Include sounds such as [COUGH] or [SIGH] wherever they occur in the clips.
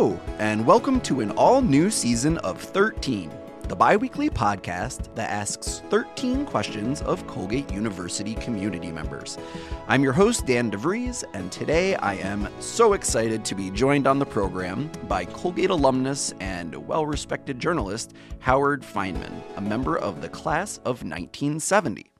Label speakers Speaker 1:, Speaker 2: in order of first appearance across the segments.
Speaker 1: And welcome to an all new season of 13, the bi weekly podcast that asks 13 questions of Colgate University community members. I'm your host, Dan DeVries, and today I am so excited to be joined on the program by Colgate alumnus and well respected journalist Howard Fineman, a member of the class of 1970.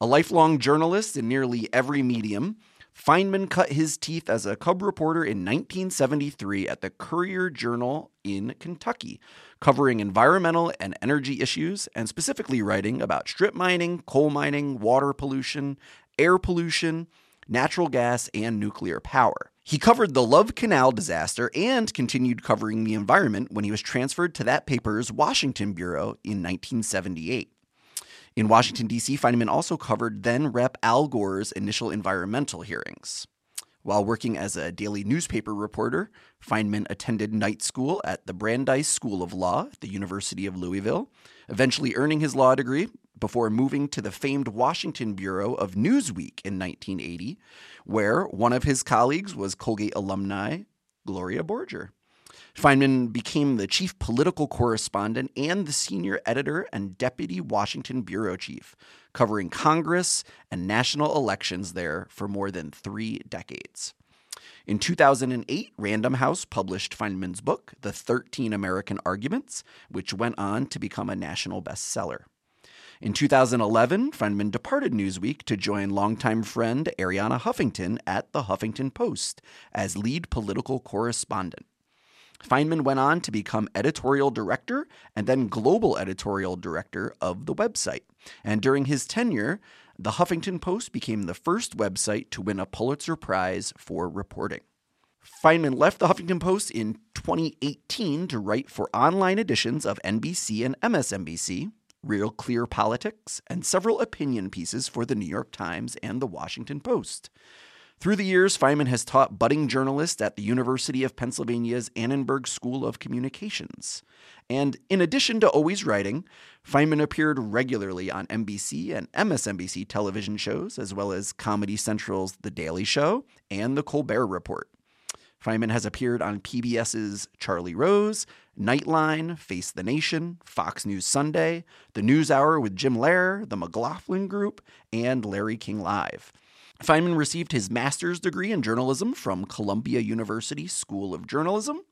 Speaker 1: A lifelong journalist in nearly every medium, Fineman cut his teeth as a cub reporter in 1973 at the Courier Journal in Kentucky, covering environmental and energy issues and specifically writing about strip mining, coal mining, water pollution, air pollution, natural gas, and nuclear power. He covered the Love Canal disaster and continued covering the environment when he was transferred to that paper's Washington Bureau in 1978. In Washington, D.C., Fineman also covered then Rep. Al Gore's initial environmental hearings. While working as a daily newspaper reporter, Fineman attended night school at the Brandeis School of Law at the University of Louisville, eventually earning his law degree before moving to the famed Washington Bureau of Newsweek in 1980, where one of his colleagues was Colgate alumni Gloria Borger. Fineman became the chief political correspondent and the senior editor and deputy Washington bureau chief, covering Congress and national elections there for more than three decades. In 2008, Random House published Fineman's book, The 13 American Arguments, which went on to become a national bestseller. In 2011, Fineman departed Newsweek to join longtime friend Arianna Huffington at the Huffington Post as lead political correspondent. Fineman went on to become editorial director and then global editorial director of the website. And during his tenure, the Huffington Post became the first website to win a Pulitzer Prize for reporting. Fineman left the Huffington Post in 2018 to write for online editions of NBC and MSNBC, Real Clear Politics, and several opinion pieces for the New York Times and the Washington Post. Through the years, Fineman has taught budding journalists at the University of Pennsylvania's Annenberg School of Communications. And in addition to always writing, Fineman appeared regularly on NBC and MSNBC television shows, as well as Comedy Central's The Daily Show and The Colbert Report. Fineman has appeared on PBS's Charlie Rose, Nightline, Face the Nation, Fox News Sunday, The News Hour with Jim Lehrer, The McLaughlin Group, and Larry King Live. Fineman received his master's degree in journalism from Columbia University School of Journalism.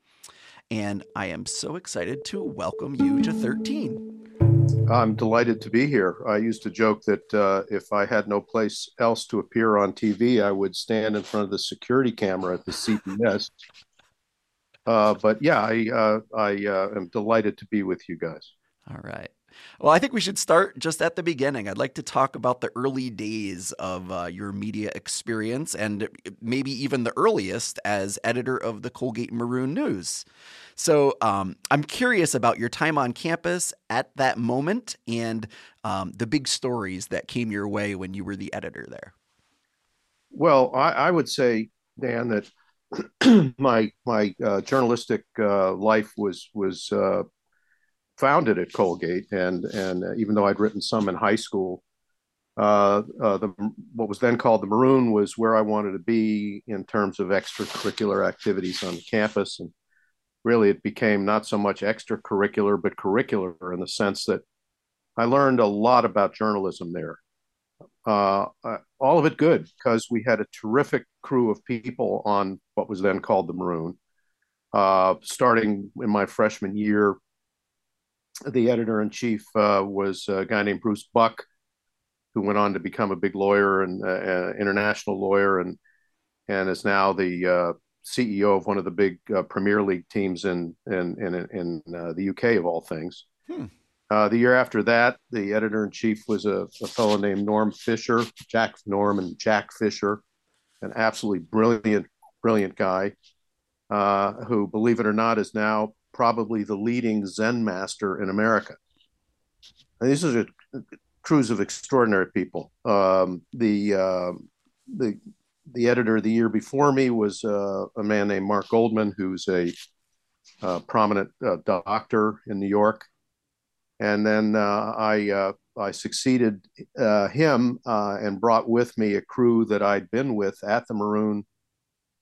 Speaker 1: And I am so excited to welcome you to 13.
Speaker 2: I'm delighted to be here. I used to joke that uh, if I had no place else to appear on TV, I would stand in front of the security camera at the CBS. uh, but yeah, I, uh, I uh, am delighted to be with you guys.
Speaker 1: All right. Well, I think we should start just at the beginning. I'd like to talk about the early days of uh, your media experience and maybe even the earliest as editor of the Colgate Maroon News. So um, I'm curious about your time on campus at that moment and um, the big stories that came your way when you were the editor there.
Speaker 2: Well, I, I would say, Dan, that [CLEARS THROAT] my my uh, journalistic uh, life was was uh, founded at Colgate, and and uh, even though I'd written some in high school, uh, uh, the what was then called the Maroon was where I wanted to be in terms of extracurricular activities on campus, and really it became not so much extracurricular but curricular in the sense that I learned a lot about journalism there. Uh, uh, all of it good because we had a terrific crew of people on what was then called the Maroon. Uh, starting in my freshman year, the editor in chief uh, was a guy named Bruce Buck, who went on to become a big lawyer and uh, uh international lawyer, and and is now the uh, CEO of one of the big uh, Premier League teams in in in, in uh, the UK of all things. Hmm. the year after that, the editor in chief was a, a fellow named Norm Fischer, Jack Norm and Jack Fisher, an absolutely brilliant, brilliant guy, who, believe it or not, is now probably the leading Zen master in America. And these are crews of extraordinary people. Um, the uh, the the editor the year before me was uh, a man named Mark Goldman, who's a uh, prominent uh, doctor in New York. And then uh, I uh, I succeeded him and brought with me a crew that I'd been with at the Maroon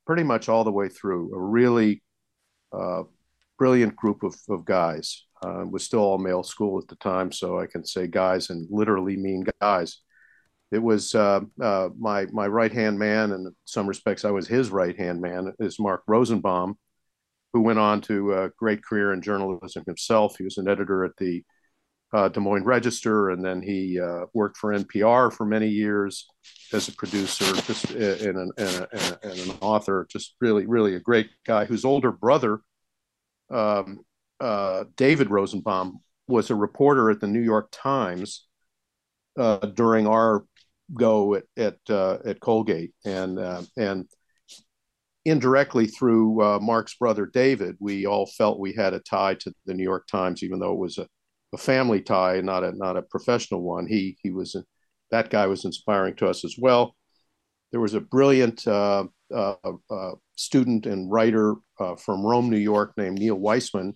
Speaker 2: pretty much all the way through. A really brilliant group of, of guys. Uh, it was still all male school at the time, so I can say guys and literally mean guys. It was uh, uh, my my right hand man, and in some respects, I was his right hand man. Is Mark Rosenbaum, who went on to a great career in journalism himself. He was an editor at the uh, Des Moines Register, and then he uh, worked for NPR for many years as a producer, just and an, and, and, and an author. Just really, really a great guy. Whose older brother, um, uh, David Rosenbaum, was a reporter at the New York Times uh, during our go at at, uh, at Colgate, and uh, and indirectly through Mark's brother David, we all felt we had a tie to the New York Times, even though it was a a family tie, not a not a professional one. He he was that guy was inspiring to us as well. There was a brilliant uh, uh, uh, student and writer uh, from Rome, New York, named Neil Weissman,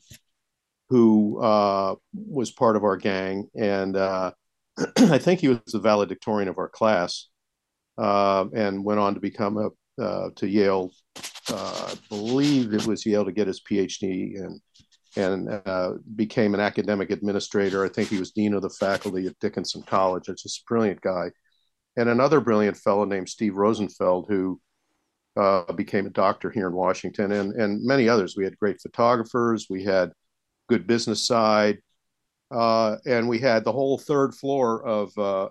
Speaker 2: who uh, was part of our gang, and uh, [CLEARS THROAT] I think he was the valedictorian of our class, and went on to become a to Yale. I believe it was Yale to get his PhD in and uh, became an academic administrator. I think he was dean of the faculty at Dickinson College. It's just a brilliant guy. And another brilliant fellow named Steve Rosenfeld, who uh, became a doctor here in Washington, and, and many others. We had great photographers, we had good business side, uh, and we had the whole third floor of uh,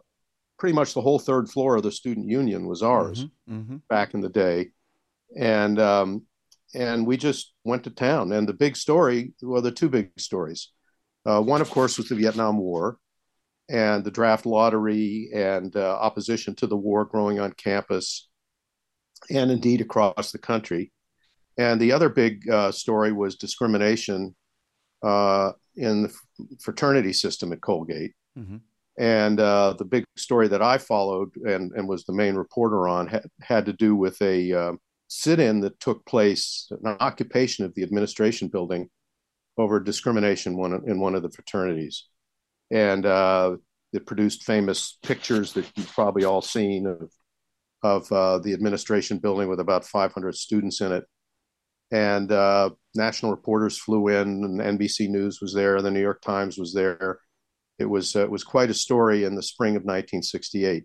Speaker 2: pretty much the whole third floor of the student union was ours mm-hmm, mm-hmm. back in the day. And um, and we just went to town. And the big story, well, the two big stories. Uh, one, of course, was the Vietnam War and the draft lottery and uh, opposition to the war growing on campus and indeed across the country. And the other big uh, story was discrimination uh, in the fraternity system at Colgate. Mm-hmm. And uh, the big story that I followed and, and was the main reporter on had, had to do with a uh, sit-in that took place, an occupation of the administration building over discrimination one, in one of the fraternities. And uh, it produced famous pictures that you've probably all seen of, of uh, the administration building with about 500 students in it. And uh, national reporters flew in, and NBC News was there, the New York Times was there. It was uh, it was quite a story in the spring of 1968.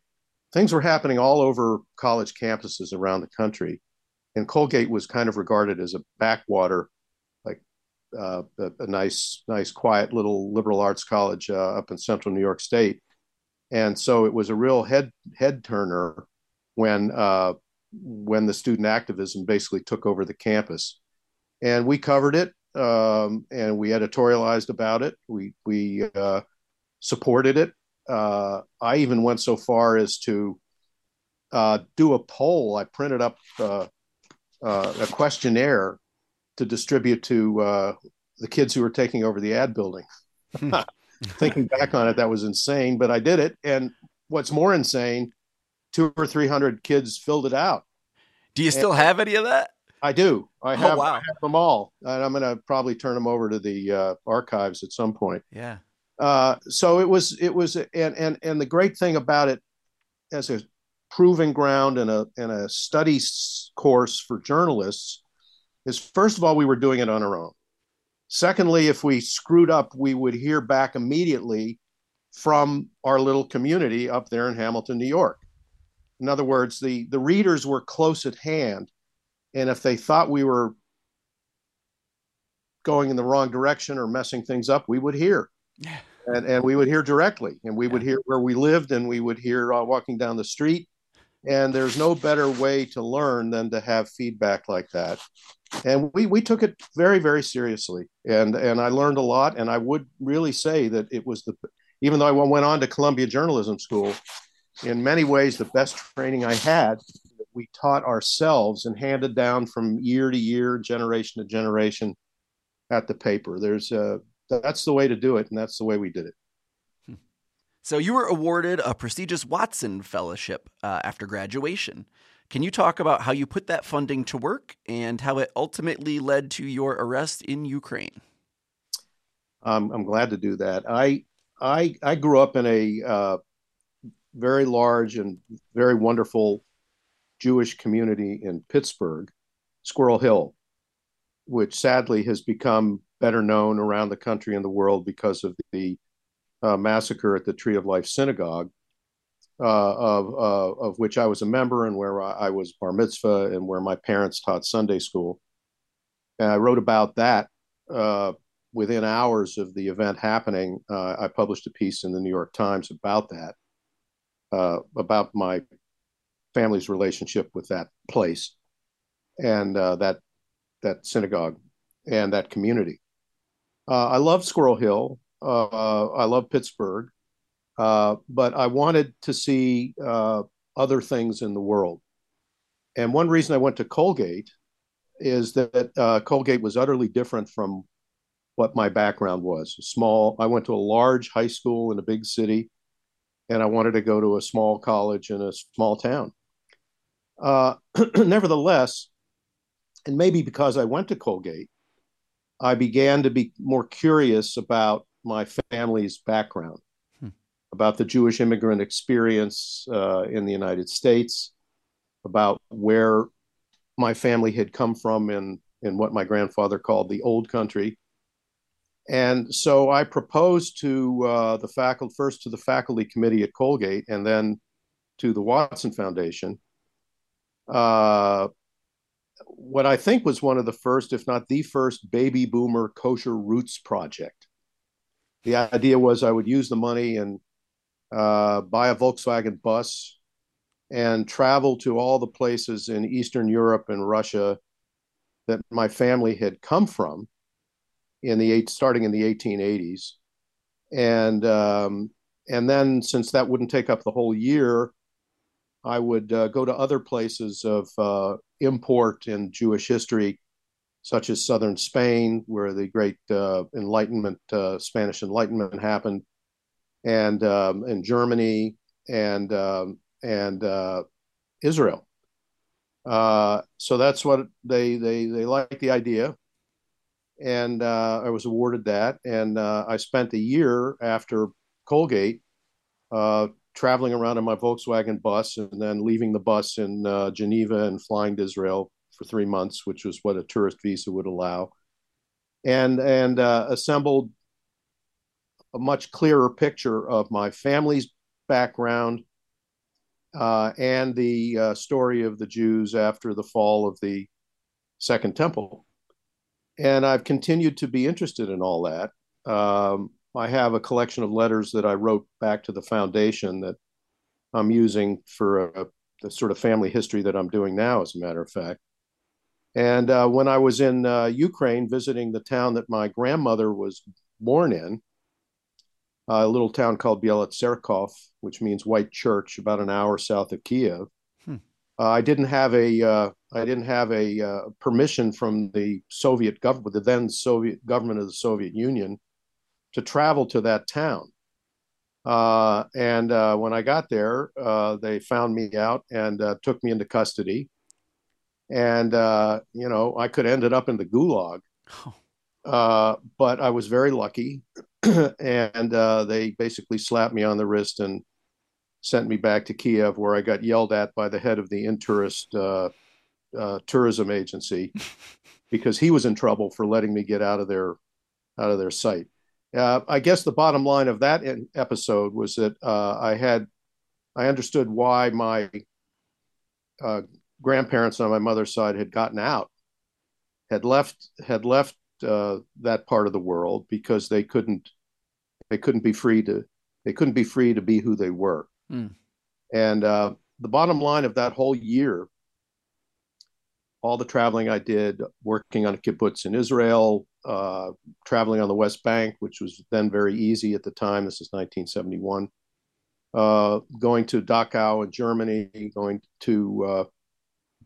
Speaker 2: Things were happening all over college campuses around the country, and Colgate was kind of regarded as a backwater, like uh, a, a, nice, nice, quiet little liberal arts college uh, up in central New York State, and so it was a real head head turner when uh, when the student activism basically took over the campus, and we covered it um, and we editorialized about it. We we uh, supported it. Uh, I even went so far as to uh, do a poll. I printed up uh, uh, a questionnaire to distribute to uh, the kids who were taking over the ad building. [LAUGHS] [LAUGHS] Thinking back on it, that was insane, but I did it. And what's more insane, two or three hundred kids filled it out.
Speaker 1: Do you still and have any of that?
Speaker 2: I do. I oh, have, wow. I have them all, and I'm going to probably turn them over to the uh, archives at some point.
Speaker 1: Yeah.
Speaker 2: Uh, so it was, it was, and and and the great thing about it, as a proving ground and a and a study course for journalists is first of all we were doing it on our own. Secondly, if we screwed up, we would hear back immediately from our little community up there in Hamilton, New York. In other words, the the readers were close at hand, and if they thought we were going in the wrong direction or messing things up, we would hear. And, and we would hear directly, and we would hear where we lived, and we would hear uh, walking down the street, and there's no better way to learn than to have feedback like that. And we we took it very very seriously and and i learned a lot and i would really say that it was the even though i went on to columbia journalism school in many ways the best training i had we taught ourselves and handed down from year to year generation to generation at the paper there's a that's the way to do it and that's the way we did it
Speaker 1: so you were awarded a prestigious Watson Fellowship uh, after graduation. Can you talk about how you put that funding to work and how it ultimately led to your arrest in Ukraine?
Speaker 2: Um, I'm glad to do that. I I, I grew up in a uh, very large and very wonderful Jewish community in Pittsburgh, Squirrel Hill, which sadly has become better known around the country and the world because of the uh, massacre at the Tree of Life Synagogue, uh, of uh, of which I was a member and where I was bar mitzvah and where my parents taught Sunday school. And I wrote about that uh, within hours of the event happening. Uh, I published a piece in the New York Times about that, uh, about my family's relationship with that place and that that synagogue and that community. I love Squirrel Hill. I love Pittsburgh. Uh, but I wanted to see uh, other things in the world. And one reason I went to Colgate is that uh, Colgate was utterly different from what my background was. Small, I went to a large high school in a big city, and I wanted to go to a small college in a small town. Uh, [CLEARS THROAT] nevertheless, and maybe because I went to Colgate, I began to be more curious about my family's background about the Jewish immigrant experience uh, in the United States, about where my family had come from in, in what my grandfather called the old country. And so I proposed to uh, the faculty, first to the faculty committee at Colgate, and then to the Watson Foundation, uh, what I think was one of the first, if not the first, baby boomer kosher roots project. The idea was I would use the money and uh, buy a Volkswagen bus, and travel to all the places in Eastern Europe and Russia that my family had come from in the eight, starting in the 1880s, and um, and then since that wouldn't take up the whole year, I would uh, go to other places of uh, import in Jewish history, such as southern Spain, where the great uh, Enlightenment, uh, Spanish Enlightenment happened, and um, and Germany and um, and uh, Israel. Uh, so that's what they they they like the idea, and uh, I was awarded that, and uh, I spent a year after Colgate uh, traveling around in my Volkswagen bus, and then leaving the bus in uh, Geneva and flying to Israel for three months, which was what a tourist visa would allow, and and assembled a much clearer picture of my family's background uh, and the uh, story of the Jews after the fall of the Second Temple. And I've continued to be interested in all that. Um, I have a collection of letters that I wrote back to the foundation that I'm using for a, the sort of family history that I'm doing now, as a matter of fact. And uh, when I was in uh, Ukraine visiting the town that my grandmother was born in, a little town called Bielotserkov, which means white church, about an hour south of Kiev. Uh, I didn't have a uh, I didn't have a uh, permission from the Soviet government, the then Soviet government of the Soviet Union, to travel to that town. Uh, and uh, when I got there, uh, they found me out and took me into custody. And you know, I could have ended up in the gulag. Oh. [LAUGHS] but I was very lucky [CLEARS THROAT] and uh, they basically slapped me on the wrist and sent me back to Kiev, where I got yelled at by the head of the Intourist uh, uh, tourism agency [LAUGHS] because he was in trouble for letting me get out of their out of their sight. Uh, I guess the bottom line of that episode was that uh, I had I understood why my uh, grandparents on my mother's side had gotten out, had left had left uh, that part of the world because they couldn't they couldn't be free to they couldn't be free to be who they were. Mm. And uh, the bottom line of that whole year, all the traveling I did, working on a kibbutz in Israel, uh, traveling on the West Bank, which was then very easy at the time. This is 1971. Uh, going to Dachau in Germany, going to uh,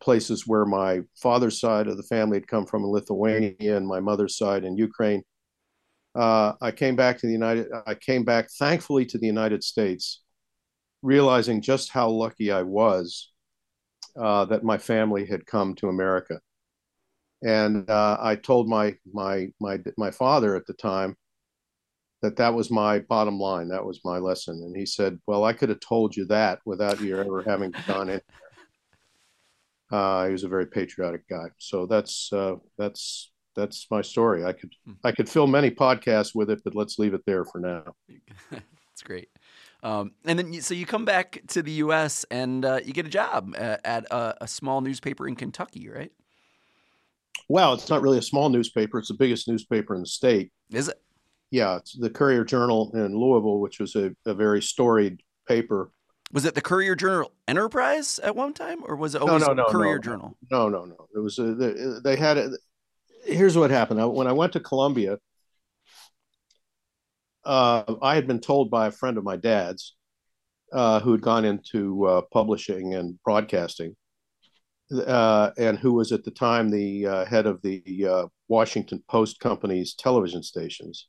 Speaker 2: places where my father's side of the family had come from in Lithuania and my mother's side in Ukraine. Uh, I came back to the United. I came back thankfully to the United States, realizing just how lucky I was uh, that my family had come to America. And uh, I told my my my my father at the time that that was my bottom line. That was my lesson. And he said, "Well, I could have told you that without you ever having gone in." Uh, he was a very patriotic guy. So that's uh, that's that's my story. I could hmm. I could fill many podcasts with it, but let's leave it there for now. [LAUGHS]
Speaker 1: that's great. Um, and then, so you come back to the U.S. and uh, you get a job at, at a, a, small newspaper in Kentucky, right?
Speaker 2: Well, it's not really a small newspaper; it's the biggest newspaper in the state.
Speaker 1: Is it?
Speaker 2: Yeah, it's the Courier Journal in Louisville, which was a, a very storied paper.
Speaker 1: Was it the Courier Journal Enterprise at one time, or was it always no, no, no, Courier
Speaker 2: no,
Speaker 1: Journal?
Speaker 2: No, no, no. It was a, they had it. Here's what happened. When I went to Columbia, uh, I had been told by a friend of my dad's uh, who had gone into uh, publishing and broadcasting, uh, and who was at the time the uh, head of the uh, Washington Post Company's television stations.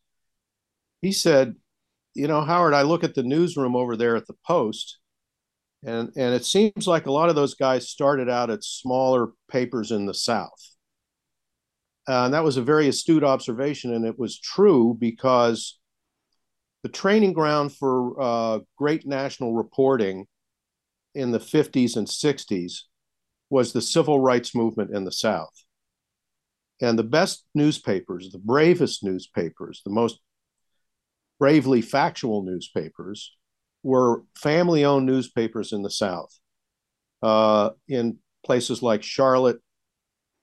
Speaker 2: He said, "You know, Howard, I look at the newsroom over there at the Post." And, and it seems like a lot of those guys started out at smaller papers in the South. and that was a very astute observation. And it was true because the training ground for uh, great national reporting in the 50s and 60s was the civil rights movement in the South. And the best newspapers, the bravest newspapers, the most bravely factual newspapers were family owned newspapers in the South. Uh, in places like Charlotte,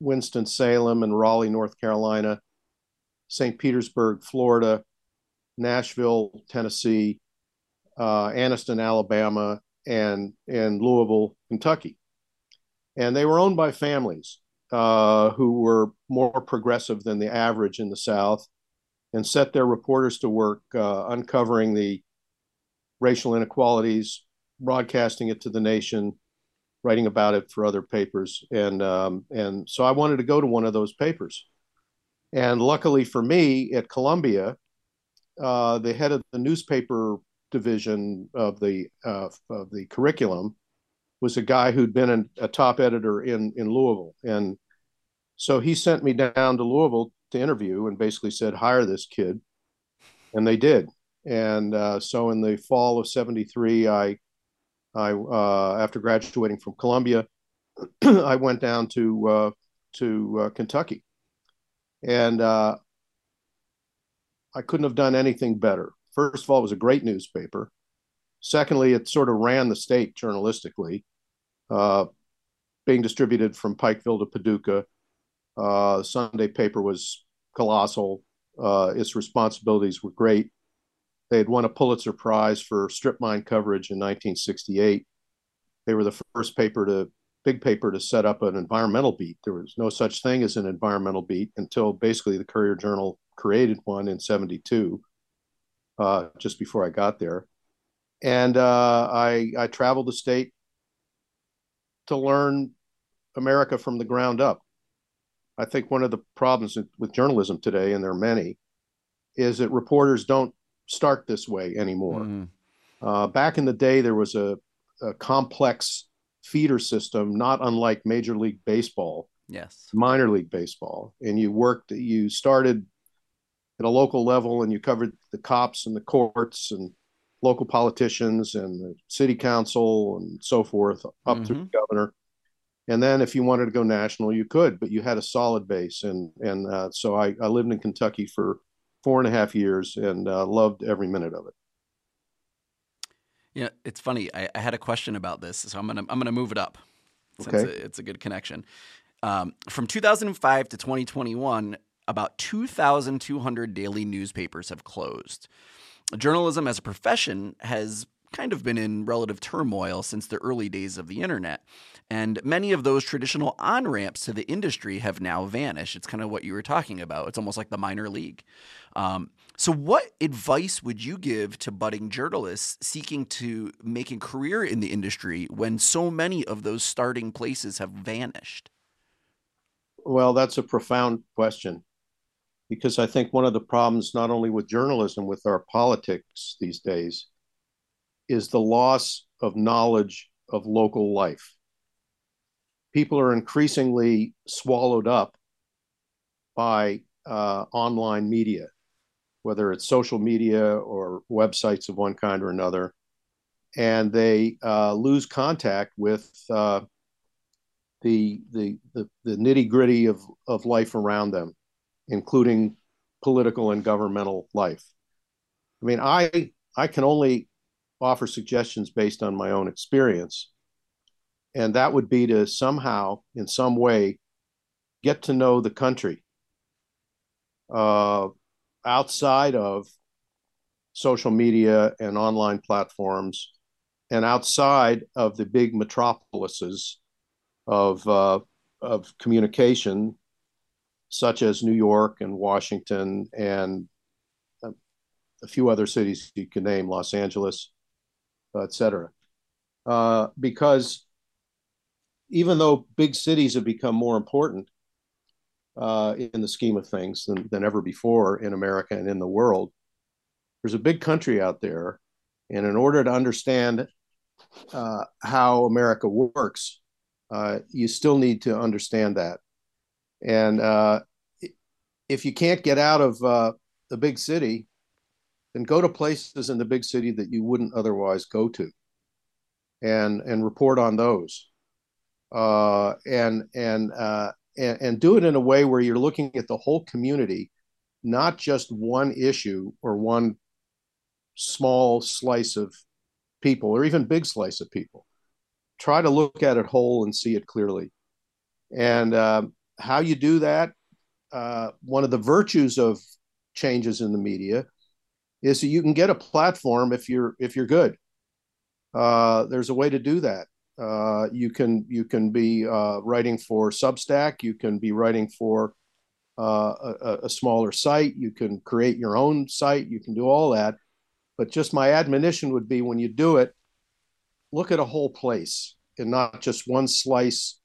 Speaker 2: Winston-Salem, and Raleigh, North Carolina, St. Petersburg, Florida, Nashville, Tennessee, uh, Anniston, Alabama, and and Louisville, Kentucky, and they were owned by families uh, who were more progressive than the average in the South, and set their reporters to work uh, uncovering the racial inequalities, broadcasting it to the nation, writing about it for other papers, and um, and so I wanted to go to one of those papers, and luckily for me at Columbia uh, the head of the newspaper division of the uh, of the curriculum was a guy who'd been an, a top editor in in Louisville, and so he sent me down to Louisville to interview and basically said hire this kid, and they did. And uh, so in the fall of '73, I I uh, after graduating from Columbia, [CLEARS THROAT] I went down to uh, to Kentucky, and I couldn't have done anything better. First of all, it was a great newspaper. Secondly, it sort of ran the state journalistically, uh, being distributed from Pikeville to Paducah. Uh, Sunday paper was colossal. Uh, its responsibilities were great. They had won a Pulitzer Prize for strip mine coverage in 1968. They were the first paper to big paper to set up an environmental beat. There was no such thing as an environmental beat until basically the Courier Journal created one in 72, uh, just before I got there. And uh, I, I traveled the state to learn America from the ground up. I think one of the problems with journalism today, and there are many, is that reporters don't start this way anymore. Mm. Uh, back in the day, there was a, a, complex feeder system, not unlike Major League Baseball,
Speaker 1: yes,
Speaker 2: minor league baseball, and you worked. You started at a local level and you covered the cops and the courts and local politicians and the city council and so forth up mm-hmm. to the governor. And then if you wanted to go national you could but you had a solid base. And and uh, so I, I lived in kentucky for four and a half years and uh, loved every minute of it.
Speaker 1: Yeah it's funny. I, I, had a question about this so i'm gonna i'm gonna move it up okay. it's a good connection. Um, from 2005 to 2021 about 2,200 daily newspapers have closed. Journalism as a profession has kind of been in relative turmoil since the early days of the internet. And many of those traditional on ramps to the industry have now vanished. It's kind of what you were talking about. It's almost like the minor league. Um, so, what advice would you give to budding journalists seeking to make a career in the industry when so many of those starting places have vanished?
Speaker 2: Well, that's a profound question because I think one of the problems, not only with journalism, with our politics these days, is the loss of knowledge of local life. People are increasingly swallowed up by uh, online media, whether it's social media or websites of one kind or another, and they uh, lose contact with uh, the, the, the, the nitty gritty of, of life around them including political and governmental life. I mean, I I can only offer suggestions based on my own experience, and that would be to somehow, in some way, get to know the country uh, outside of social media and online platforms, and outside of the big metropolises of uh, of communication, such as New York and Washington and a few other cities you can name, Los Angeles, et cetera. Uh, because even though big cities have become more important uh, in the scheme of things than, than ever before in America and in the world, there's a big country out there. And in order to understand uh, how America works, uh, you still need to understand that. And uh, if you can't get out of uh, the big city, then go to places in the big city that you wouldn't otherwise go to, and and report on those, uh, and and, uh, and and do it in a way where you're looking at the whole community, not just one issue or one small slice of people or even big slice of people. Try to look at it whole and see it clearly. And um, how you do that, uh, one of the virtues of changes in the media is that you can get a platform if you're if you're good. Uh, there's a way to do that. Uh, you can you can be uh, writing for Substack. You can be writing for uh, a, a, smaller site. You can create your own site. You can do all that. But just my admonition would be when you do it, look at a whole place and not just one slice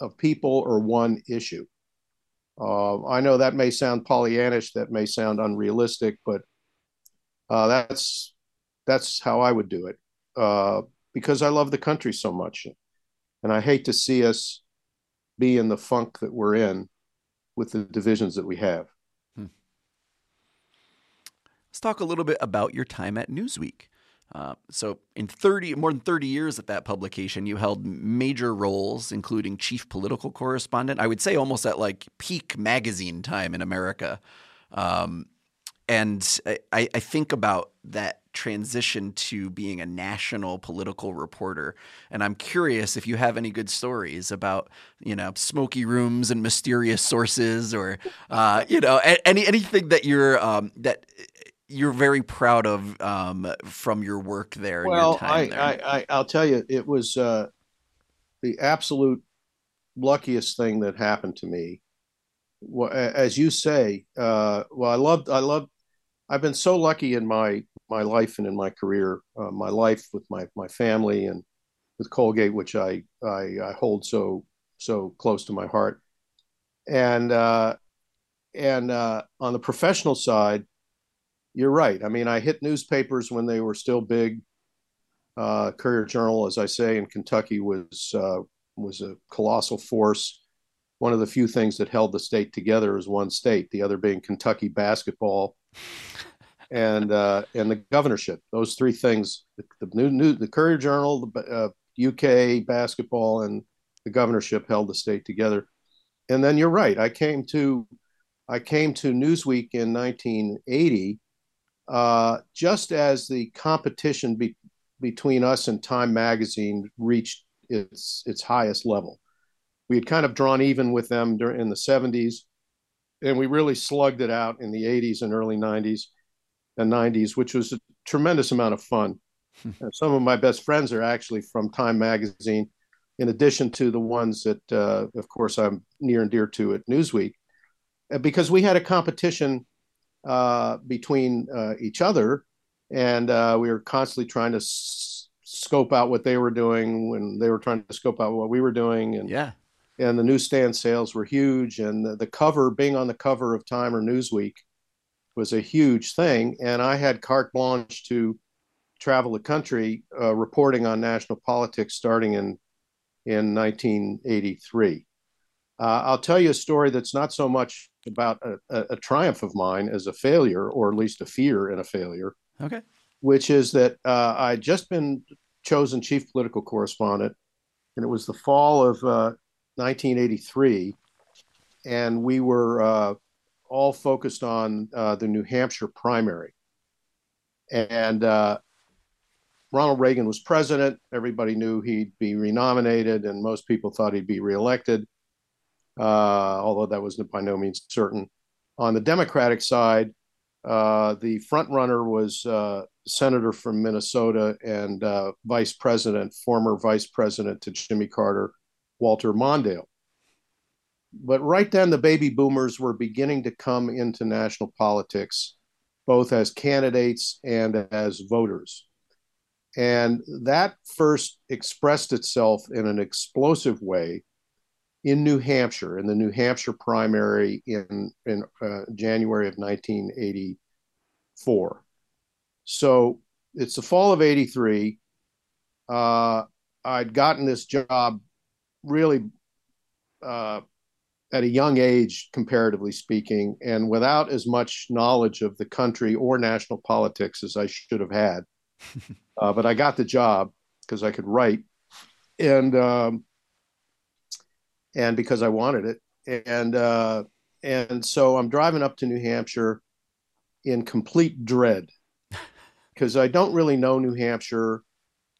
Speaker 2: of people or one issue. Uh, I know that may sound Pollyannish, that may sound unrealistic, but uh, that's that's how I would do it uh, because I love the country so much, and I hate to see us be in the funk that we're in with the divisions that we have. Hmm.
Speaker 1: Let's talk a little bit about your time at Newsweek. Uh, so, in 30, more than 30 years at that publication, you held major roles, including chief political correspondent. I would say almost at like peak magazine time in America. Um, and I, I think about that transition to being a national political reporter. And I'm curious if you have any good stories about, you know, smoky rooms and mysterious sources or, uh, you know, any, anything that you're, um, that you're very proud of um, from your work there.
Speaker 2: Well, I, there. I, I, will tell you, it was uh, the absolute luckiest thing that happened to me. Well, as you say, uh, well, I loved, I loved I've been so lucky in my my life and in my career, uh, my life with my my family and with Colgate, which I I, I hold so so close to my heart, and uh, and uh, on the professional side, you're right. I mean, I hit newspapers when they were still big. Uh, Courier Journal, as I say, in Kentucky was uh, was a colossal force. One of the few things that held the state together as one state, the other being Kentucky basketball [LAUGHS] and uh, and the governorship. Those three things: the, the new, new the Courier Journal, the uh, UK basketball, and the governorship held the state together. And then you're right. I came to I came to Newsweek in 1980, uh, just as the competition be, between us and Time Magazine reached its its highest level. We had kind of drawn even with them during, in the 70s and we really slugged it out in the 80s and early 90s and 90s, which was a tremendous amount of fun. [LAUGHS] Some of my best friends are actually from Time Magazine, in addition to the ones that, uh, of course, I'm near and dear to at Newsweek, uh, because we had a competition uh, between uh, each other, and uh, we were constantly trying to s- scope out what they were doing when they were trying to scope out what we were doing, and
Speaker 1: yeah,
Speaker 2: and the newsstand sales were huge, and the, the cover, being on the cover of Time or Newsweek, was a huge thing. And I had carte blanche to travel the country uh, reporting on national politics starting in in 1983. Uh, I'll tell you a story that's not so much about a, a, a, triumph of mine as a failure, or at least a fear in a failure.
Speaker 1: Okay.
Speaker 2: Which is that uh, I'd just been chosen chief political correspondent, and it was the fall of uh, 1983, and we were uh, all focused on uh, the New Hampshire primary. And uh, Ronald Reagan was president. Everybody knew he'd be renominated, and most people thought he'd be reelected, although that was by no means certain. On the Democratic side, uh, the front runner was uh, senator from Minnesota and uh, vice president, former vice president to Jimmy Carter, Walter Mondale. But right then, the baby boomers were beginning to come into national politics, both as candidates and as voters. And that first expressed itself in an explosive way in New Hampshire, in the New Hampshire primary in, in uh, January of 1984. So it's the fall of 83. Uh, I'd gotten this job really uh, at a young age, comparatively speaking, and without as much knowledge of the country or national politics as I should have had. [LAUGHS] uh, but I got the job because I could write, and um, and because I wanted it, and uh, and so I'm driving up to New Hampshire in complete dread [LAUGHS] because I don't really know New Hampshire.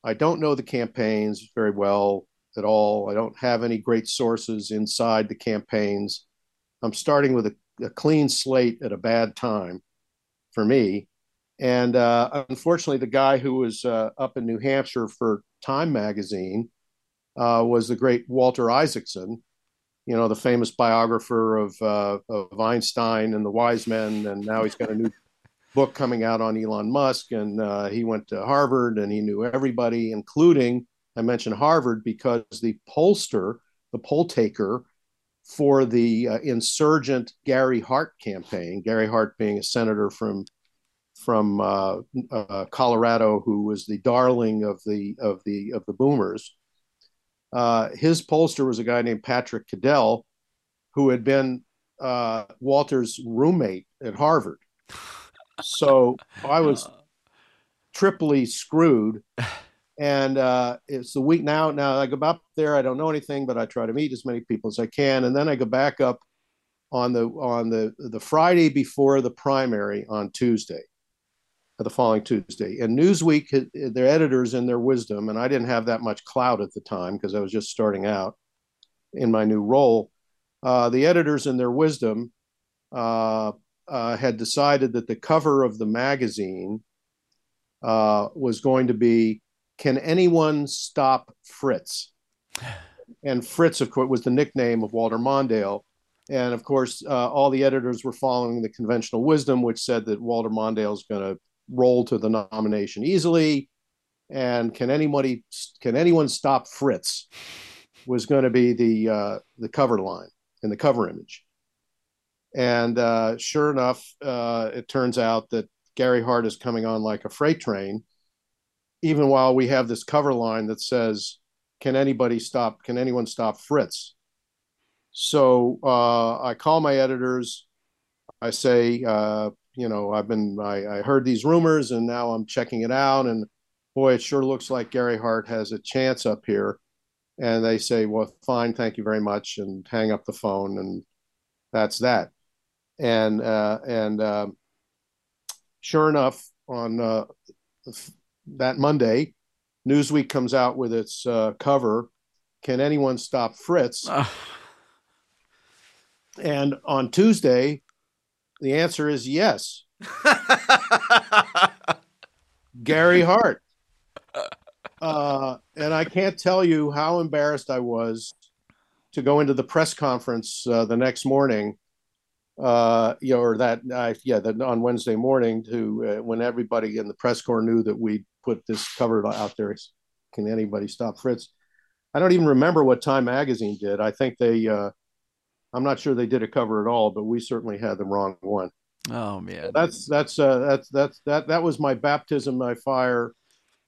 Speaker 2: I don't know the campaigns very well at all. I don't have any great sources inside the campaigns. I'm starting with a, a clean slate at a bad time for me. And uh, unfortunately, the guy who was uh, up in New Hampshire for Time magazine uh, was the great Walter Isaacson, you know, the famous biographer of, uh, of Einstein and the wise men. And now he's got a new [LAUGHS] book coming out on Elon Musk. And uh, he went to Harvard and he knew everybody, including I mentioned Harvard because the pollster, the poll taker for the uh, insurgent Gary Hart campaign, Gary Hart being a senator from from uh, uh, Colorado who was the darling of the of the of the boomers. Uh, his pollster was a guy named Patrick Caddell, who had been uh, Walter's roommate at Harvard. So I was [LAUGHS] triply screwed and uh, it's the week now. Now I go up there. I don't know anything, but I try to meet as many people as I can, and then I go back up on the on the the Friday before the primary on Tuesday, the following Tuesday. And Newsweek, their editors in their wisdom, and I didn't have that much clout at the time because I was just starting out in my new role. Uh, the editors in their wisdom uh, uh, had decided that the cover of the magazine uh, was going to be can anyone stop Fritz? And Fritz, of course, was the nickname of Walter Mondale. And of course, uh, all the editors were following the conventional wisdom, which said that Walter Mondale is going to roll to the nomination easily. And can anybody, can anyone stop Fritz? Was going to be the uh, the cover line in the cover image. And uh, sure enough, uh, it turns out that Gary Hart is coming on like a freight train even while we have this cover line that says, "Can anybody stop? Can anyone stop Fritz?" So uh, I call my editors. I say, uh, you know, I've been I, I heard these rumors and now I'm checking it out, and boy, it sure looks like Gary Hart has a chance up here. And they say, well, fine, thank you very much, and hang up the phone, and that's that. And uh, and um, sure enough, on uh, that Monday, Newsweek comes out with its uh, cover, "Can anyone stop Fritz?" Uh. And on Tuesday, the answer is yes. [LAUGHS] Gary Hart. Uh, and I can't tell you how embarrassed I was to go into the press conference uh, the next morning uh, you know, or that, uh, yeah, that on Wednesday morning to uh, when everybody in the press corps knew that we put this cover out there. Can anybody stop Fritz? I don't even remember what Time Magazine did. I think they, uh, I'm not sure they did a cover at all, but we certainly had the wrong one.
Speaker 1: Oh man,
Speaker 2: that's that's uh, that's that's that that was my baptism by fire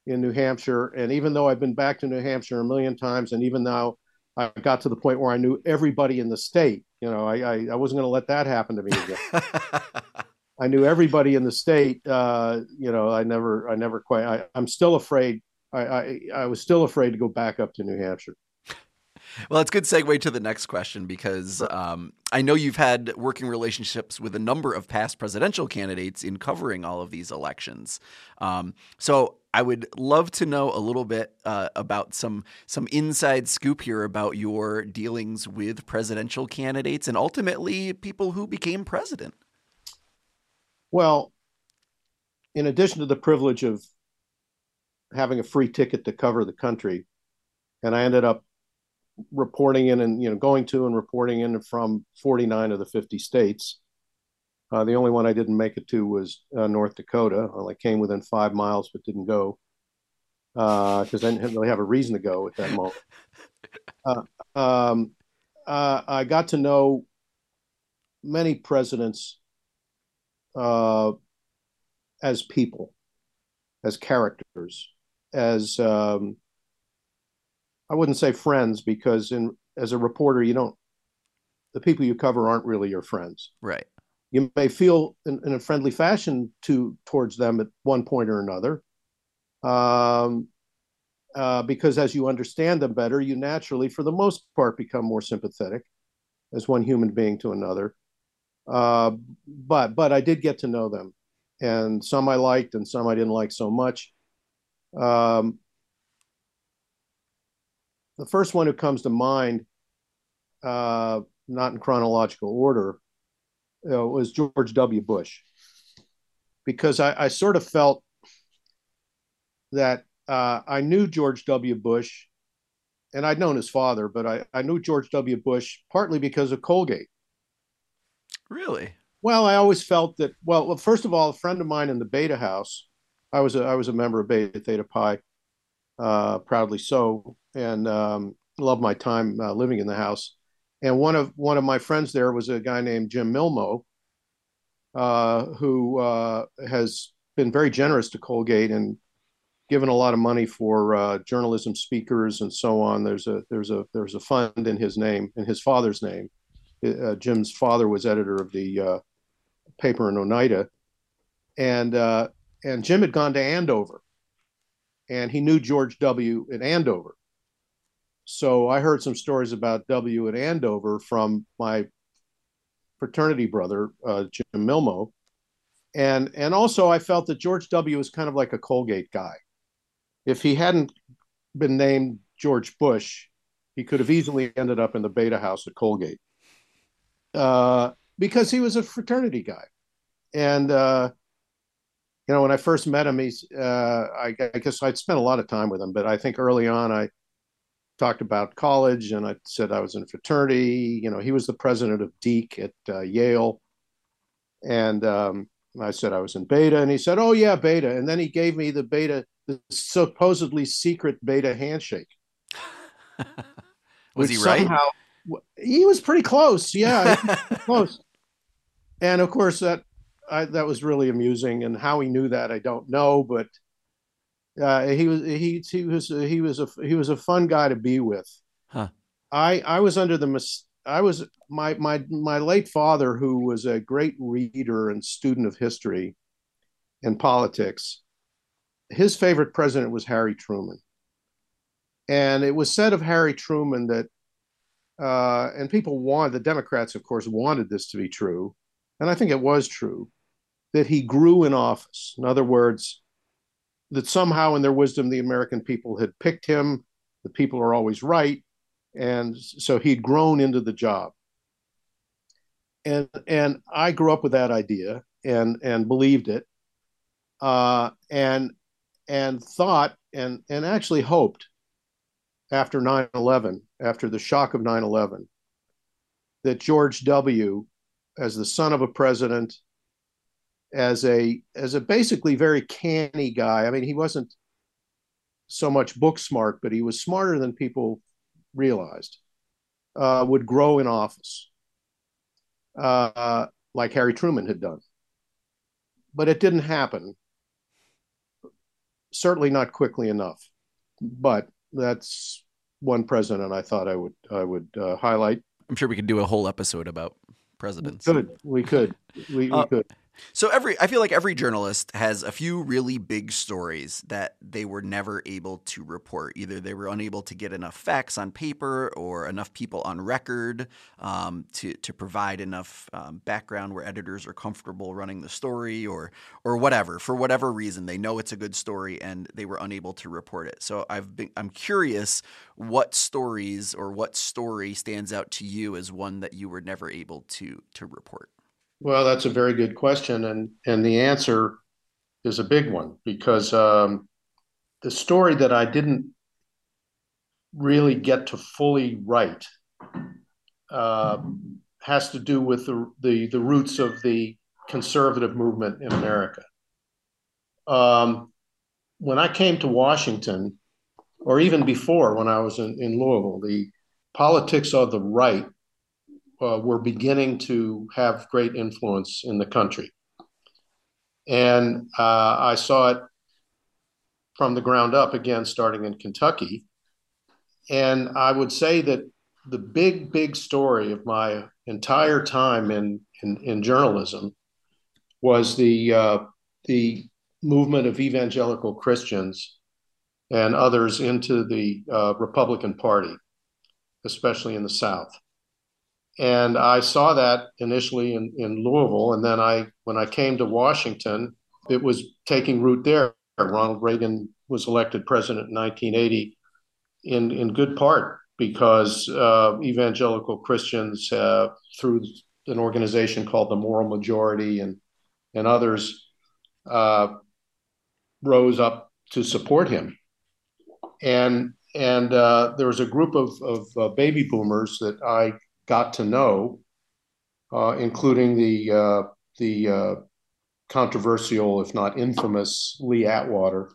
Speaker 2: in New Hampshire. And even though I've been back to New Hampshire a million times, and even now I got to the point where I knew everybody in the state. You know, I I, I wasn't going to let that happen to me again. [LAUGHS] I knew everybody in the state. Uh, you know, I never I never quite. I, I'm still afraid. I, I I was still afraid to go back up to New Hampshire.
Speaker 1: Well, it's a good segue to the next question because um, I know you've had working relationships with a number of past presidential candidates in covering all of these elections. Um, so I would love to know a little bit uh, about some some inside scoop here about your dealings with presidential candidates and ultimately people who became president.
Speaker 2: Well, in addition to the privilege of having a free ticket to cover the country, and I ended up reporting in and you know going to and reporting in from 49 of the 50 states. Uh, the only one I didn't make it to was uh, North Dakota. Well, I came within five miles but didn't go because uh, I didn't really have a reason to go at that moment. [LAUGHS] Uh, um, uh, I got to know many presidents uh, as people, as characters, as um, I wouldn't say friends because in as a reporter you don't the people you cover aren't really your friends.
Speaker 1: Right.
Speaker 2: You may feel in, in a friendly fashion to towards them at one point or another. Um, uh, because as you understand them better, you naturally, for the most part, become more sympathetic as one human being to another. Uh, but but I did get to know them, and some I liked, and some I didn't like so much. Um, the first one who comes to mind, uh, not in chronological order, uh, was George W. Bush, because I, I sort of felt that uh, I knew George W. Bush, and I'd known his father, but I, I knew George W. Bush partly because of Colgate.
Speaker 1: Really?
Speaker 2: Well, I always felt that. Well, well, first of all, a friend of mine in the Beta House, I was a, I was a member of Beta Theta Pi, uh, proudly so, and um, loved my time uh, living in the house. And one of one of my friends there was a guy named Jim Milmoe, uh, who uh, has been very generous to Colgate and given a lot of money for uh, journalism speakers and so on. There's a there's a there's a fund in his name, in his father's name. Uh, Jim's father was editor of the paper in Oneida, and and Jim had gone to Andover and he knew George W. at Andover. So I heard some stories about W. at Andover from my fraternity brother, uh, Jim Milmoe. And, and also, I felt that George W. was kind of like a Colgate guy. If he hadn't been named George Bush, he could have easily ended up in the Beta House at Colgate uh, because he was a fraternity guy. And uh, you know, when I first met him, he's, uh, I, I, guess I'd spent a lot of time with him, but I think early on I talked about college and I said I was in a fraternity. You know, he was the president of DKE at uh, Yale. And um, I said I was in beta. And he said, Oh, yeah, beta. And then he gave me the beta, the supposedly secret beta handshake. [LAUGHS]
Speaker 1: was he right? Somehow,
Speaker 2: he was pretty close. Yeah, [LAUGHS] close. And of course, that I, that was really amusing. And how he knew that, I don't know, but uh, he was he he was he was a he was a fun guy to be with.
Speaker 1: Huh.
Speaker 2: I I was under the mis- I was my my my late father, who was a great reader and student of history and politics. His favorite president was Harry Truman, and it was said of Harry Truman that, uh, and people wanted the Democrats, of course, wanted this to be true, and I think it was true that he grew in office. In other words, that somehow in their wisdom, the American people had picked him. The people are always right. And so he'd grown into the job. And, and I grew up with that idea and, and believed it uh, and, and thought and, and actually hoped after 9 11, after the shock of 9 11, that George W., as the son of a president as a as a basically very canny guy. I mean, he wasn't so much book smart, but he was smarter than people realized. Uh, would grow in office, uh, like Harry Truman had done, but it didn't happen. Certainly not quickly enough. But that's one president I thought I would I would uh, highlight.
Speaker 1: I'm sure we could do a whole episode about presidents.
Speaker 2: We could. We could. We, we uh, could.
Speaker 1: So every I feel like every journalist has a few really big stories that they were never able to report. Either they were unable to get enough facts on paper or enough people on record um, to to provide enough um, background where editors are comfortable running the story or or whatever. For whatever reason, they know it's a good story and they were unable to report it. So I've been I'm curious what stories or what story stands out to you as one that you were never able to to report.
Speaker 2: Well, that's a very good question, and and the answer is a big one because um, the story that I didn't really get to fully write uh, has to do with the, the the roots of the conservative movement in America. Um, when I came to Washington, or even before when I was in, in Louisville, the politics of the right uh, were beginning to have great influence in the country. And uh, I saw it from the ground up again, starting in Kentucky. And I would say that the big, big story of my entire time in, in, in journalism was the, uh, the movement of evangelical Christians and others into the uh, Republican Party, especially in the South and I saw that initially in, in Louisville, and then I when I came to Washington, it was taking root there. Ronald Reagan was elected president in 1980, in in good part because uh, evangelical Christians, uh, through an organization called the Moral Majority and and others, uh, rose up to support him, and and uh, there was a group of of uh, baby boomers that I got to know, uh, including the uh, the uh, controversial, if not infamous, Lee Atwater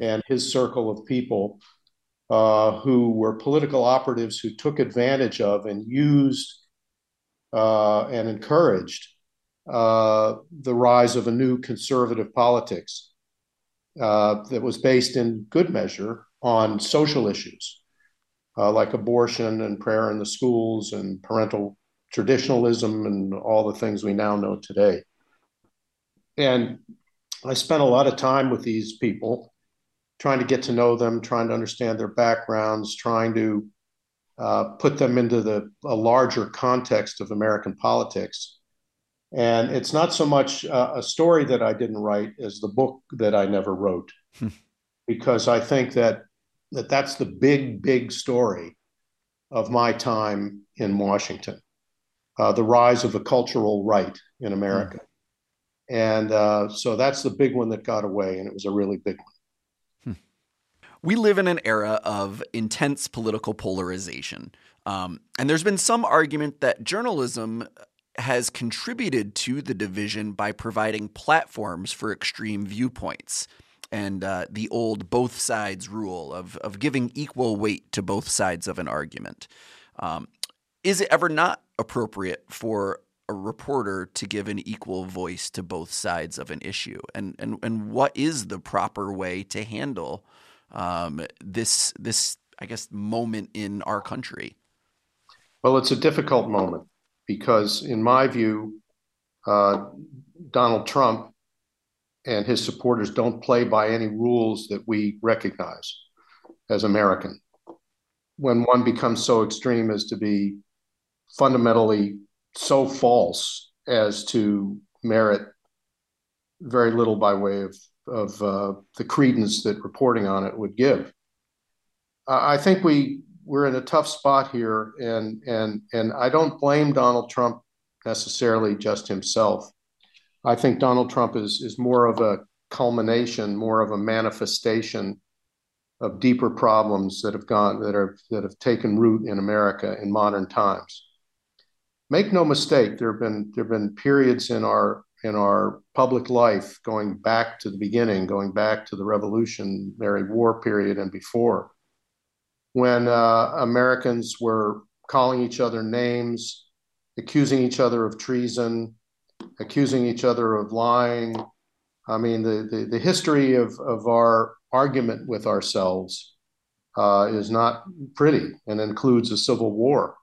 Speaker 2: and his circle of people uh, who were political operatives who took advantage of and used uh, and encouraged the rise of a new conservative politics that was based in good measure on social issues uh, like abortion and prayer in the schools and parental traditionalism and all the things we now know today. And I spent a lot of time with these people, trying to get to know them, trying to understand their backgrounds, trying to uh, put them into the a larger context of American politics. And it's not so much uh, a story that I didn't write as the book that I never wrote, [LAUGHS] because I think that that that's the big, big story of my time in Washington, uh, the rise of the cultural right in America. Mm. And uh, so that's the big one that got away, and it was a really big one.
Speaker 1: Hmm. We live in an era of intense political polarization. Um, and there's been some argument that journalism has contributed to the division by providing platforms for extreme viewpoints and uh, the old both sides rule of, of giving equal weight to both sides of an argument. Um, is it ever not appropriate for a reporter to give an equal voice to both sides of an issue? And, and, and what is the proper way to handle um, this, this, I guess, moment in our country?
Speaker 2: Well, it's a difficult moment because, in my view, uh, Donald Trump and his supporters don't play by any rules that we recognize as American. When one becomes so extreme as to be fundamentally so false as to merit very little by way of, of uh, the credence that reporting on it would give. I think we we're in a tough spot here, and and and I don't blame Donald Trump necessarily just himself. I think Donald Trump is is more of a culmination, more of a manifestation of deeper problems that have gone that are that have taken root in America in modern times. Make no mistake, there have been there have been periods in our in our public life going back to the beginning, going back to the Revolutionary War period and before, when uh, Americans were calling each other names, accusing each other of treason, accusing each other of lying. I mean, the, the, the history of, of our argument with ourselves uh, is not pretty and includes a civil war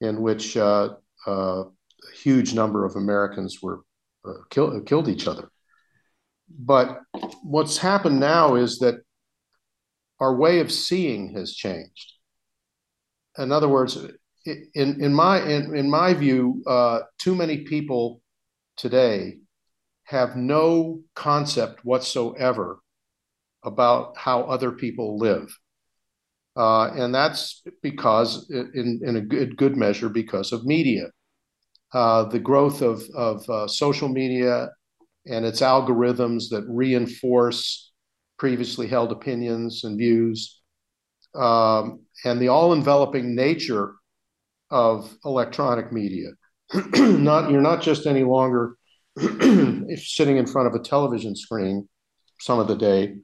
Speaker 2: in which uh, uh, a huge number of Americans were uh, kill, killed each other. But what's happened now is that our way of seeing has changed. In other words, in in my in, in my view, uh, too many people today have no concept whatsoever about how other people live. Uh, and that's because, in, in a good, good measure, because of media. Uh, the growth of, of uh, social media and its algorithms that reinforce previously held opinions and views, um, and the all enveloping nature of electronic media. [CLEARS THROAT] not you're not just any longer [CLEARS THROAT] sitting in front of a television screen some of the day.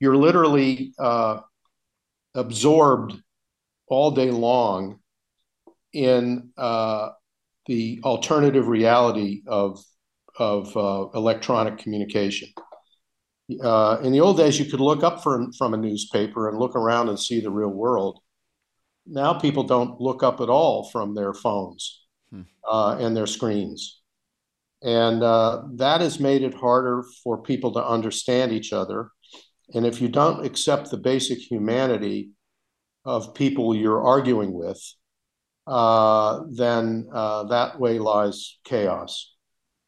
Speaker 2: You're literally uh, absorbed all day long in uh, the alternative reality of of uh, electronic communication. Uh, in the old days, you could look up from from a newspaper and look around and see the real world now people don't look up at all from their phones hmm. uh, and their screens. And uh, that has made it harder for people to understand each other. And if you don't accept the basic humanity of people you're arguing with, uh, then uh, that way lies chaos.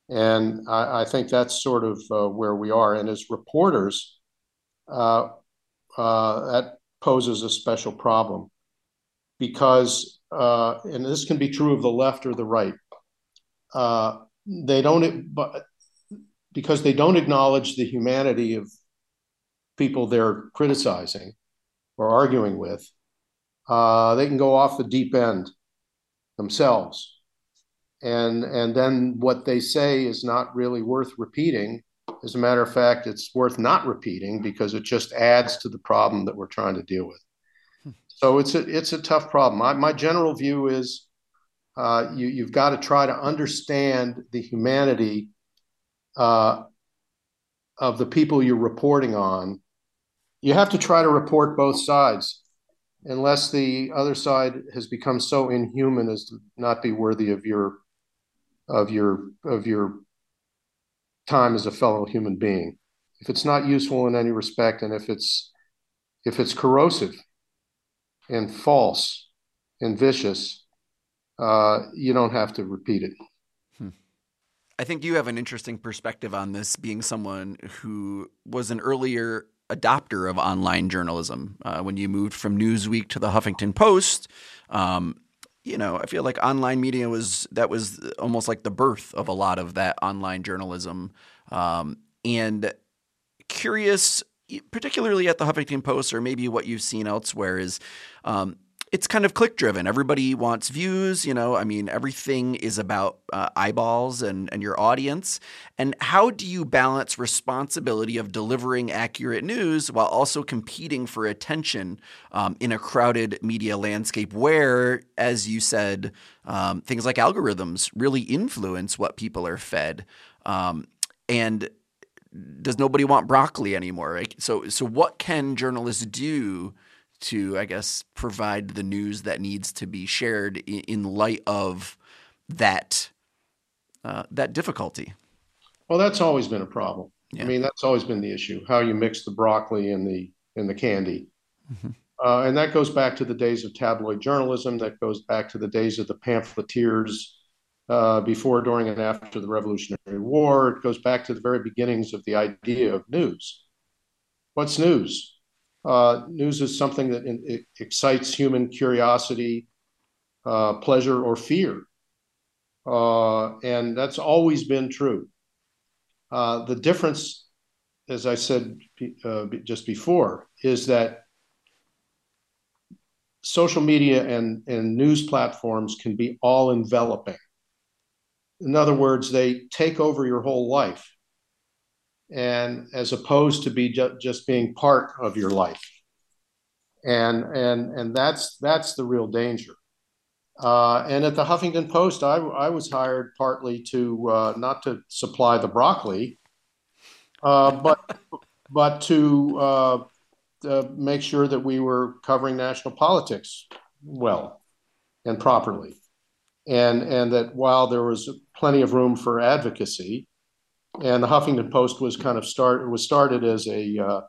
Speaker 2: And I, I think that's sort of uh, where we are. And as reporters, uh, that poses a special problem because, uh, and this can be true of the left or the right, uh, they don't, but because they don't acknowledge the humanity of people they're criticizing or arguing with, uh, they can go off the deep end themselves. And, and then what they say is not really worth repeating. As a matter of fact, it's worth not repeating because it just adds to the problem that we're trying to deal with. So it's a it's a tough problem. My, my general view is uh, you you've got to try to understand the humanity uh, of the people you're reporting on. You have to try to report both sides, unless the other side has become so inhuman as to not be worthy of your of your of your time as a fellow human being. If it's not useful in any respect, and if it's if it's corrosive and false and vicious, uh, you don't have to repeat it. Hmm.
Speaker 1: I think you have an interesting perspective on this, being someone who was an earlier adopter of online journalism. Uh, when you moved from Newsweek to the Huffington Post, um, you know, I feel like online media was that was almost like the birth of a lot of that online journalism. Um, and curious particularly at the Huffington Post, or maybe what you've seen elsewhere, is um, it's kind of click driven. Everybody wants views. You know, I mean, everything is about uh, eyeballs and, and your audience. And how do you balance responsibility of delivering accurate news while also competing for attention um, in a crowded media landscape where, as you said, um, things like algorithms really influence what people are fed? Um, and does nobody want broccoli anymore? Right? So, so what can journalists do to, I guess, provide the news that needs to be shared in, in light of that uh, that difficulty?
Speaker 2: Well, that's always been a problem. Yeah. I mean, that's always been the issue: how you mix the broccoli and the and the candy. Mm-hmm. Uh, and that goes back to the days of tabloid journalism. That goes back to the days of the pamphleteers uh, before, during, and after the Revolutionary War. It goes back to the very beginnings of the idea of news. What's news? Uh, news is something that in, excites human curiosity, uh, pleasure, or fear. Uh, and that's always been true. Uh, the difference, as I said just before, is that social media and, and news platforms can be all enveloping in other words, they take over your whole life, and as opposed to be ju- just being part of your life, and and and that's that's the real danger. Uh, and at the Huffington Post, I, I was hired partly to uh, not to supply the broccoli, uh, but [LAUGHS] but to, uh, to make sure that we were covering national politics well and properly and and that while there was plenty of room for advocacy. And the Huffington Post was kind of start was started as a uh,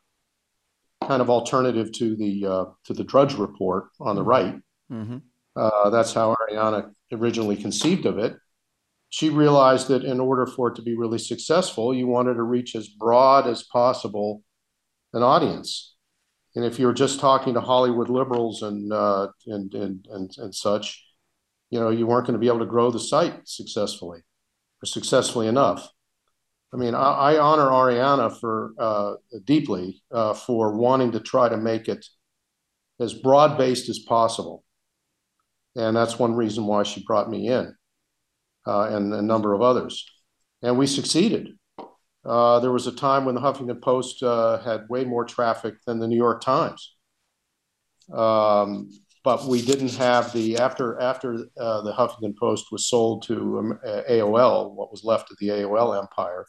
Speaker 2: kind of alternative to the uh, to the Drudge Report on the right. Mm-hmm. Uh, that's how Arianna originally conceived of it. She realized that in order for it to be really successful, you wanted to reach as broad as possible an audience. And if you were just talking to Hollywood liberals and uh, and, and and and such, you know, you weren't going to be able to grow the site successfully or successfully enough. I mean, I, I honor Arianna for uh, deeply uh, for wanting to try to make it as broad based as possible, and that's one reason why she brought me in, uh, and a number of others, and we succeeded. Uh, there was a time when the Huffington Post uh, had way more traffic than the New York Times. Um, but we didn't have the after after uh, the Huffington Post was sold to um, AOL, what was left of the AOL empire,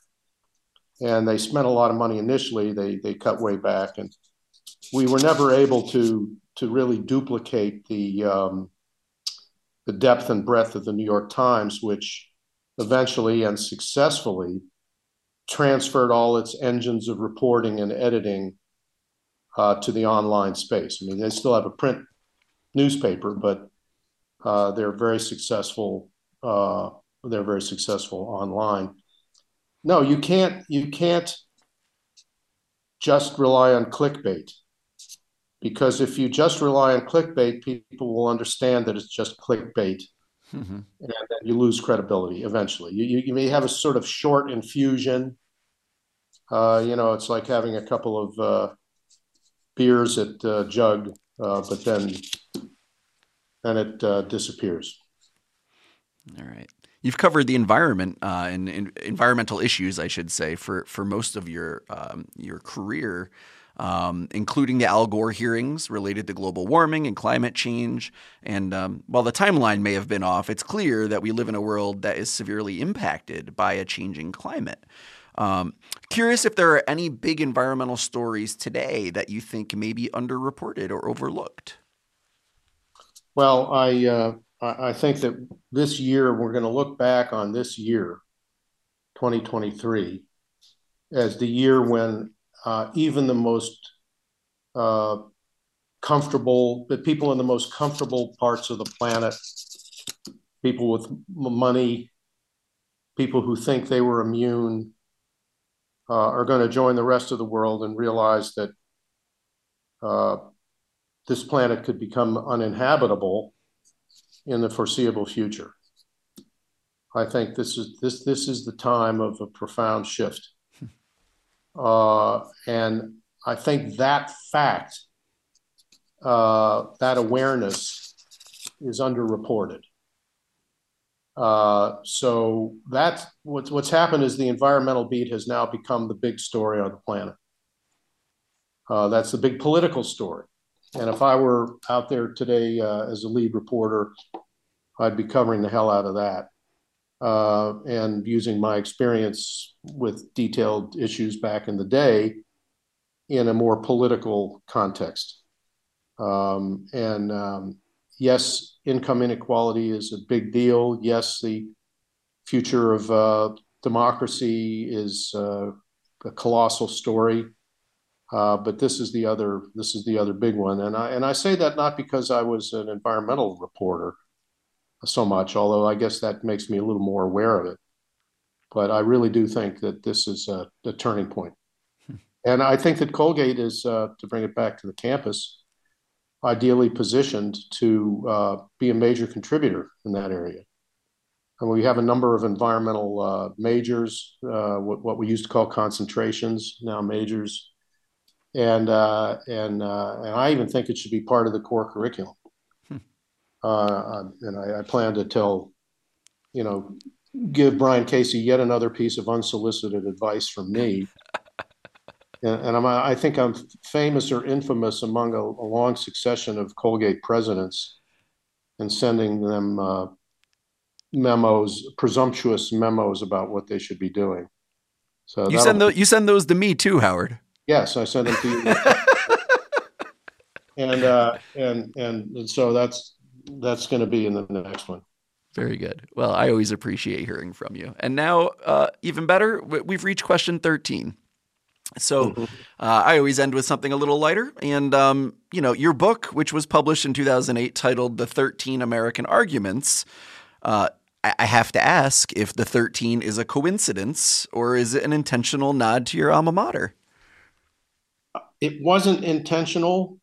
Speaker 2: and they spent a lot of money initially. They they cut way back, and we were never able to to really duplicate the um, the depth and breadth of the New York Times, which eventually and successfully transferred all its engines of reporting and editing uh, to the online space. I mean, they still have a print newspaper, but uh, they're very successful. Uh, they're very successful online. No, you can't. You can't just rely on clickbait, because if you just rely on clickbait, people will understand that it's just clickbait, mm-hmm. and then you lose credibility eventually. You, you, you may have a sort of short infusion. Uh, you know, it's like having a couple of uh, beers at uh, Jug, uh, but then then it uh, disappears.
Speaker 1: All right. You've covered the environment uh, and, and, environmental issues, I should say, for for most of your um, your career, um, including the Al Gore hearings related to global warming and climate change. And um, while the timeline may have been off, it's clear that we live in a world that is severely impacted by a changing climate. Um, curious if there are any big environmental stories today that you think may be underreported or overlooked.
Speaker 2: Well, I uh, I think that this year we're going to look back on this year, 2023, as the year when uh, even the most uh, comfortable, the people in the most comfortable parts of the planet, people with money, people who think they were immune, uh, are going to join the rest of the world and realize that uh, this planet could become uninhabitable in the foreseeable future. I think this is this this is the time of a profound shift, [LAUGHS] uh, and I think that fact, uh, that awareness, is underreported. Uh, so that's what's what's happened is the environmental beat has now become the big story on the planet. Uh, that's the big political story. And if I were out there today uh, as a lead reporter, I'd be covering the hell out of that uh, and using my experience with detailed issues back in the day in a more political context. Um, and um, yes, income inequality is a big deal. Yes, the future of uh, democracy is uh, a colossal story. Uh, but this is the other this is the other big one, and I and I say that not because I was an environmental reporter so much, although I guess that makes me a little more aware of it. But I really do think that this is a, a turning point, [LAUGHS] and I think that Colgate is uh, to bring it back to the campus, ideally positioned to uh, be a major contributor in that area. And we have a number of environmental uh, majors, uh, what, what we used to call concentrations, now majors and uh, and uh, and I even think it should be part of the core curriculum. Hmm. Uh, and I, I, plan to tell, you know, give Brian Casey yet another piece of unsolicited advice from me. [LAUGHS] and, and i think I'm famous or infamous among a, a, long succession of Colgate presidents, and sending them uh, memos, presumptuous memos about what they should be doing.
Speaker 1: So you send those. You send those to me too, Howard.
Speaker 2: Yes, I sent them to you. [LAUGHS] and uh, and and so that's that's going to be in the next one.
Speaker 1: Very good. Well, I always appreciate hearing from you. And now, uh, even better, we've reached question 13. So mm-hmm. uh, I always end with something a little lighter. And, um, you know, your book, which was published in 2008, titled The 13 American Arguments, uh, I have to ask if the 13 is a coincidence or is it an intentional nod to your alma mater?
Speaker 2: It wasn't intentional,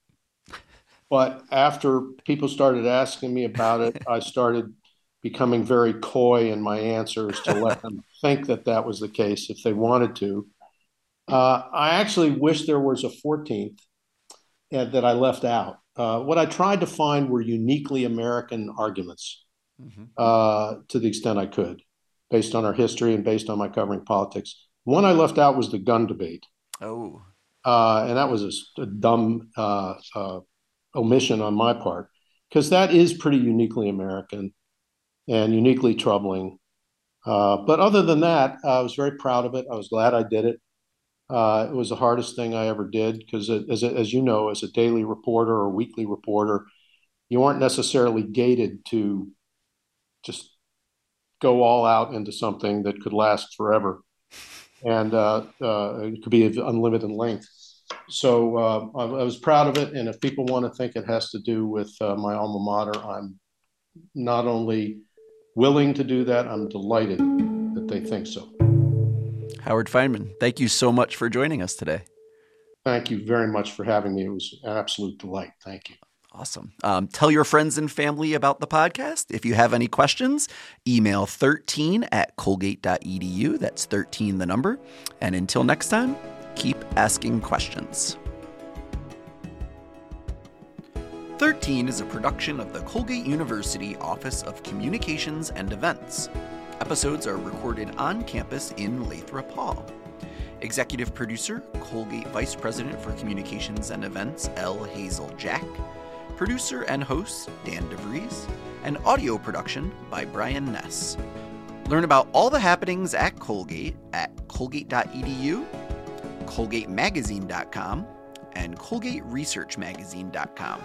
Speaker 2: but after people started asking me about it, I started becoming very coy in my answers to let them [LAUGHS] think that that was the case if they wanted to. Uh, I actually wish there was a 14th uh, that I left out. Uh, what I tried to find were uniquely American arguments mm-hmm. uh, to the extent I could, based on our history and based on my covering politics. One I left out was the gun debate.
Speaker 1: Oh.
Speaker 2: Uh, and that was a, a dumb uh, omission on my part, because that is pretty uniquely American and uniquely troubling. but other than that, I was very proud of it. I was glad I did it. Uh, it was the hardest thing I ever did because, as, as you know, as a daily reporter or weekly reporter, you aren't necessarily gated to just go all out into something that could last forever, and uh, uh, it could be of unlimited length. So uh, I, I, was proud of it, and if people want to think it has to do with uh, my alma mater, I'm not only willing to do that, I'm delighted that they think so.
Speaker 1: Howard Fineman, thank you so much for joining us today.
Speaker 2: Thank you very much for having me. It was an absolute delight. Thank you.
Speaker 1: Awesome. Um, tell your friends and family about the podcast. If you have any questions, email 13 at colgate.edu. That's 13 the number. And until next time, keep asking questions. 13 is a production of the Colgate University Office of Communications and Events. Episodes are recorded on campus in Lathrop Hall. Executive producer, Colgate Vice President for Communications and Events, L. Hazel Jack. Producer and host, Dan DeVries. And audio production by Brian Ness. Learn about all the happenings at Colgate at colgate.edu, colgatemagazine.com, and colgateresearchmagazine.com.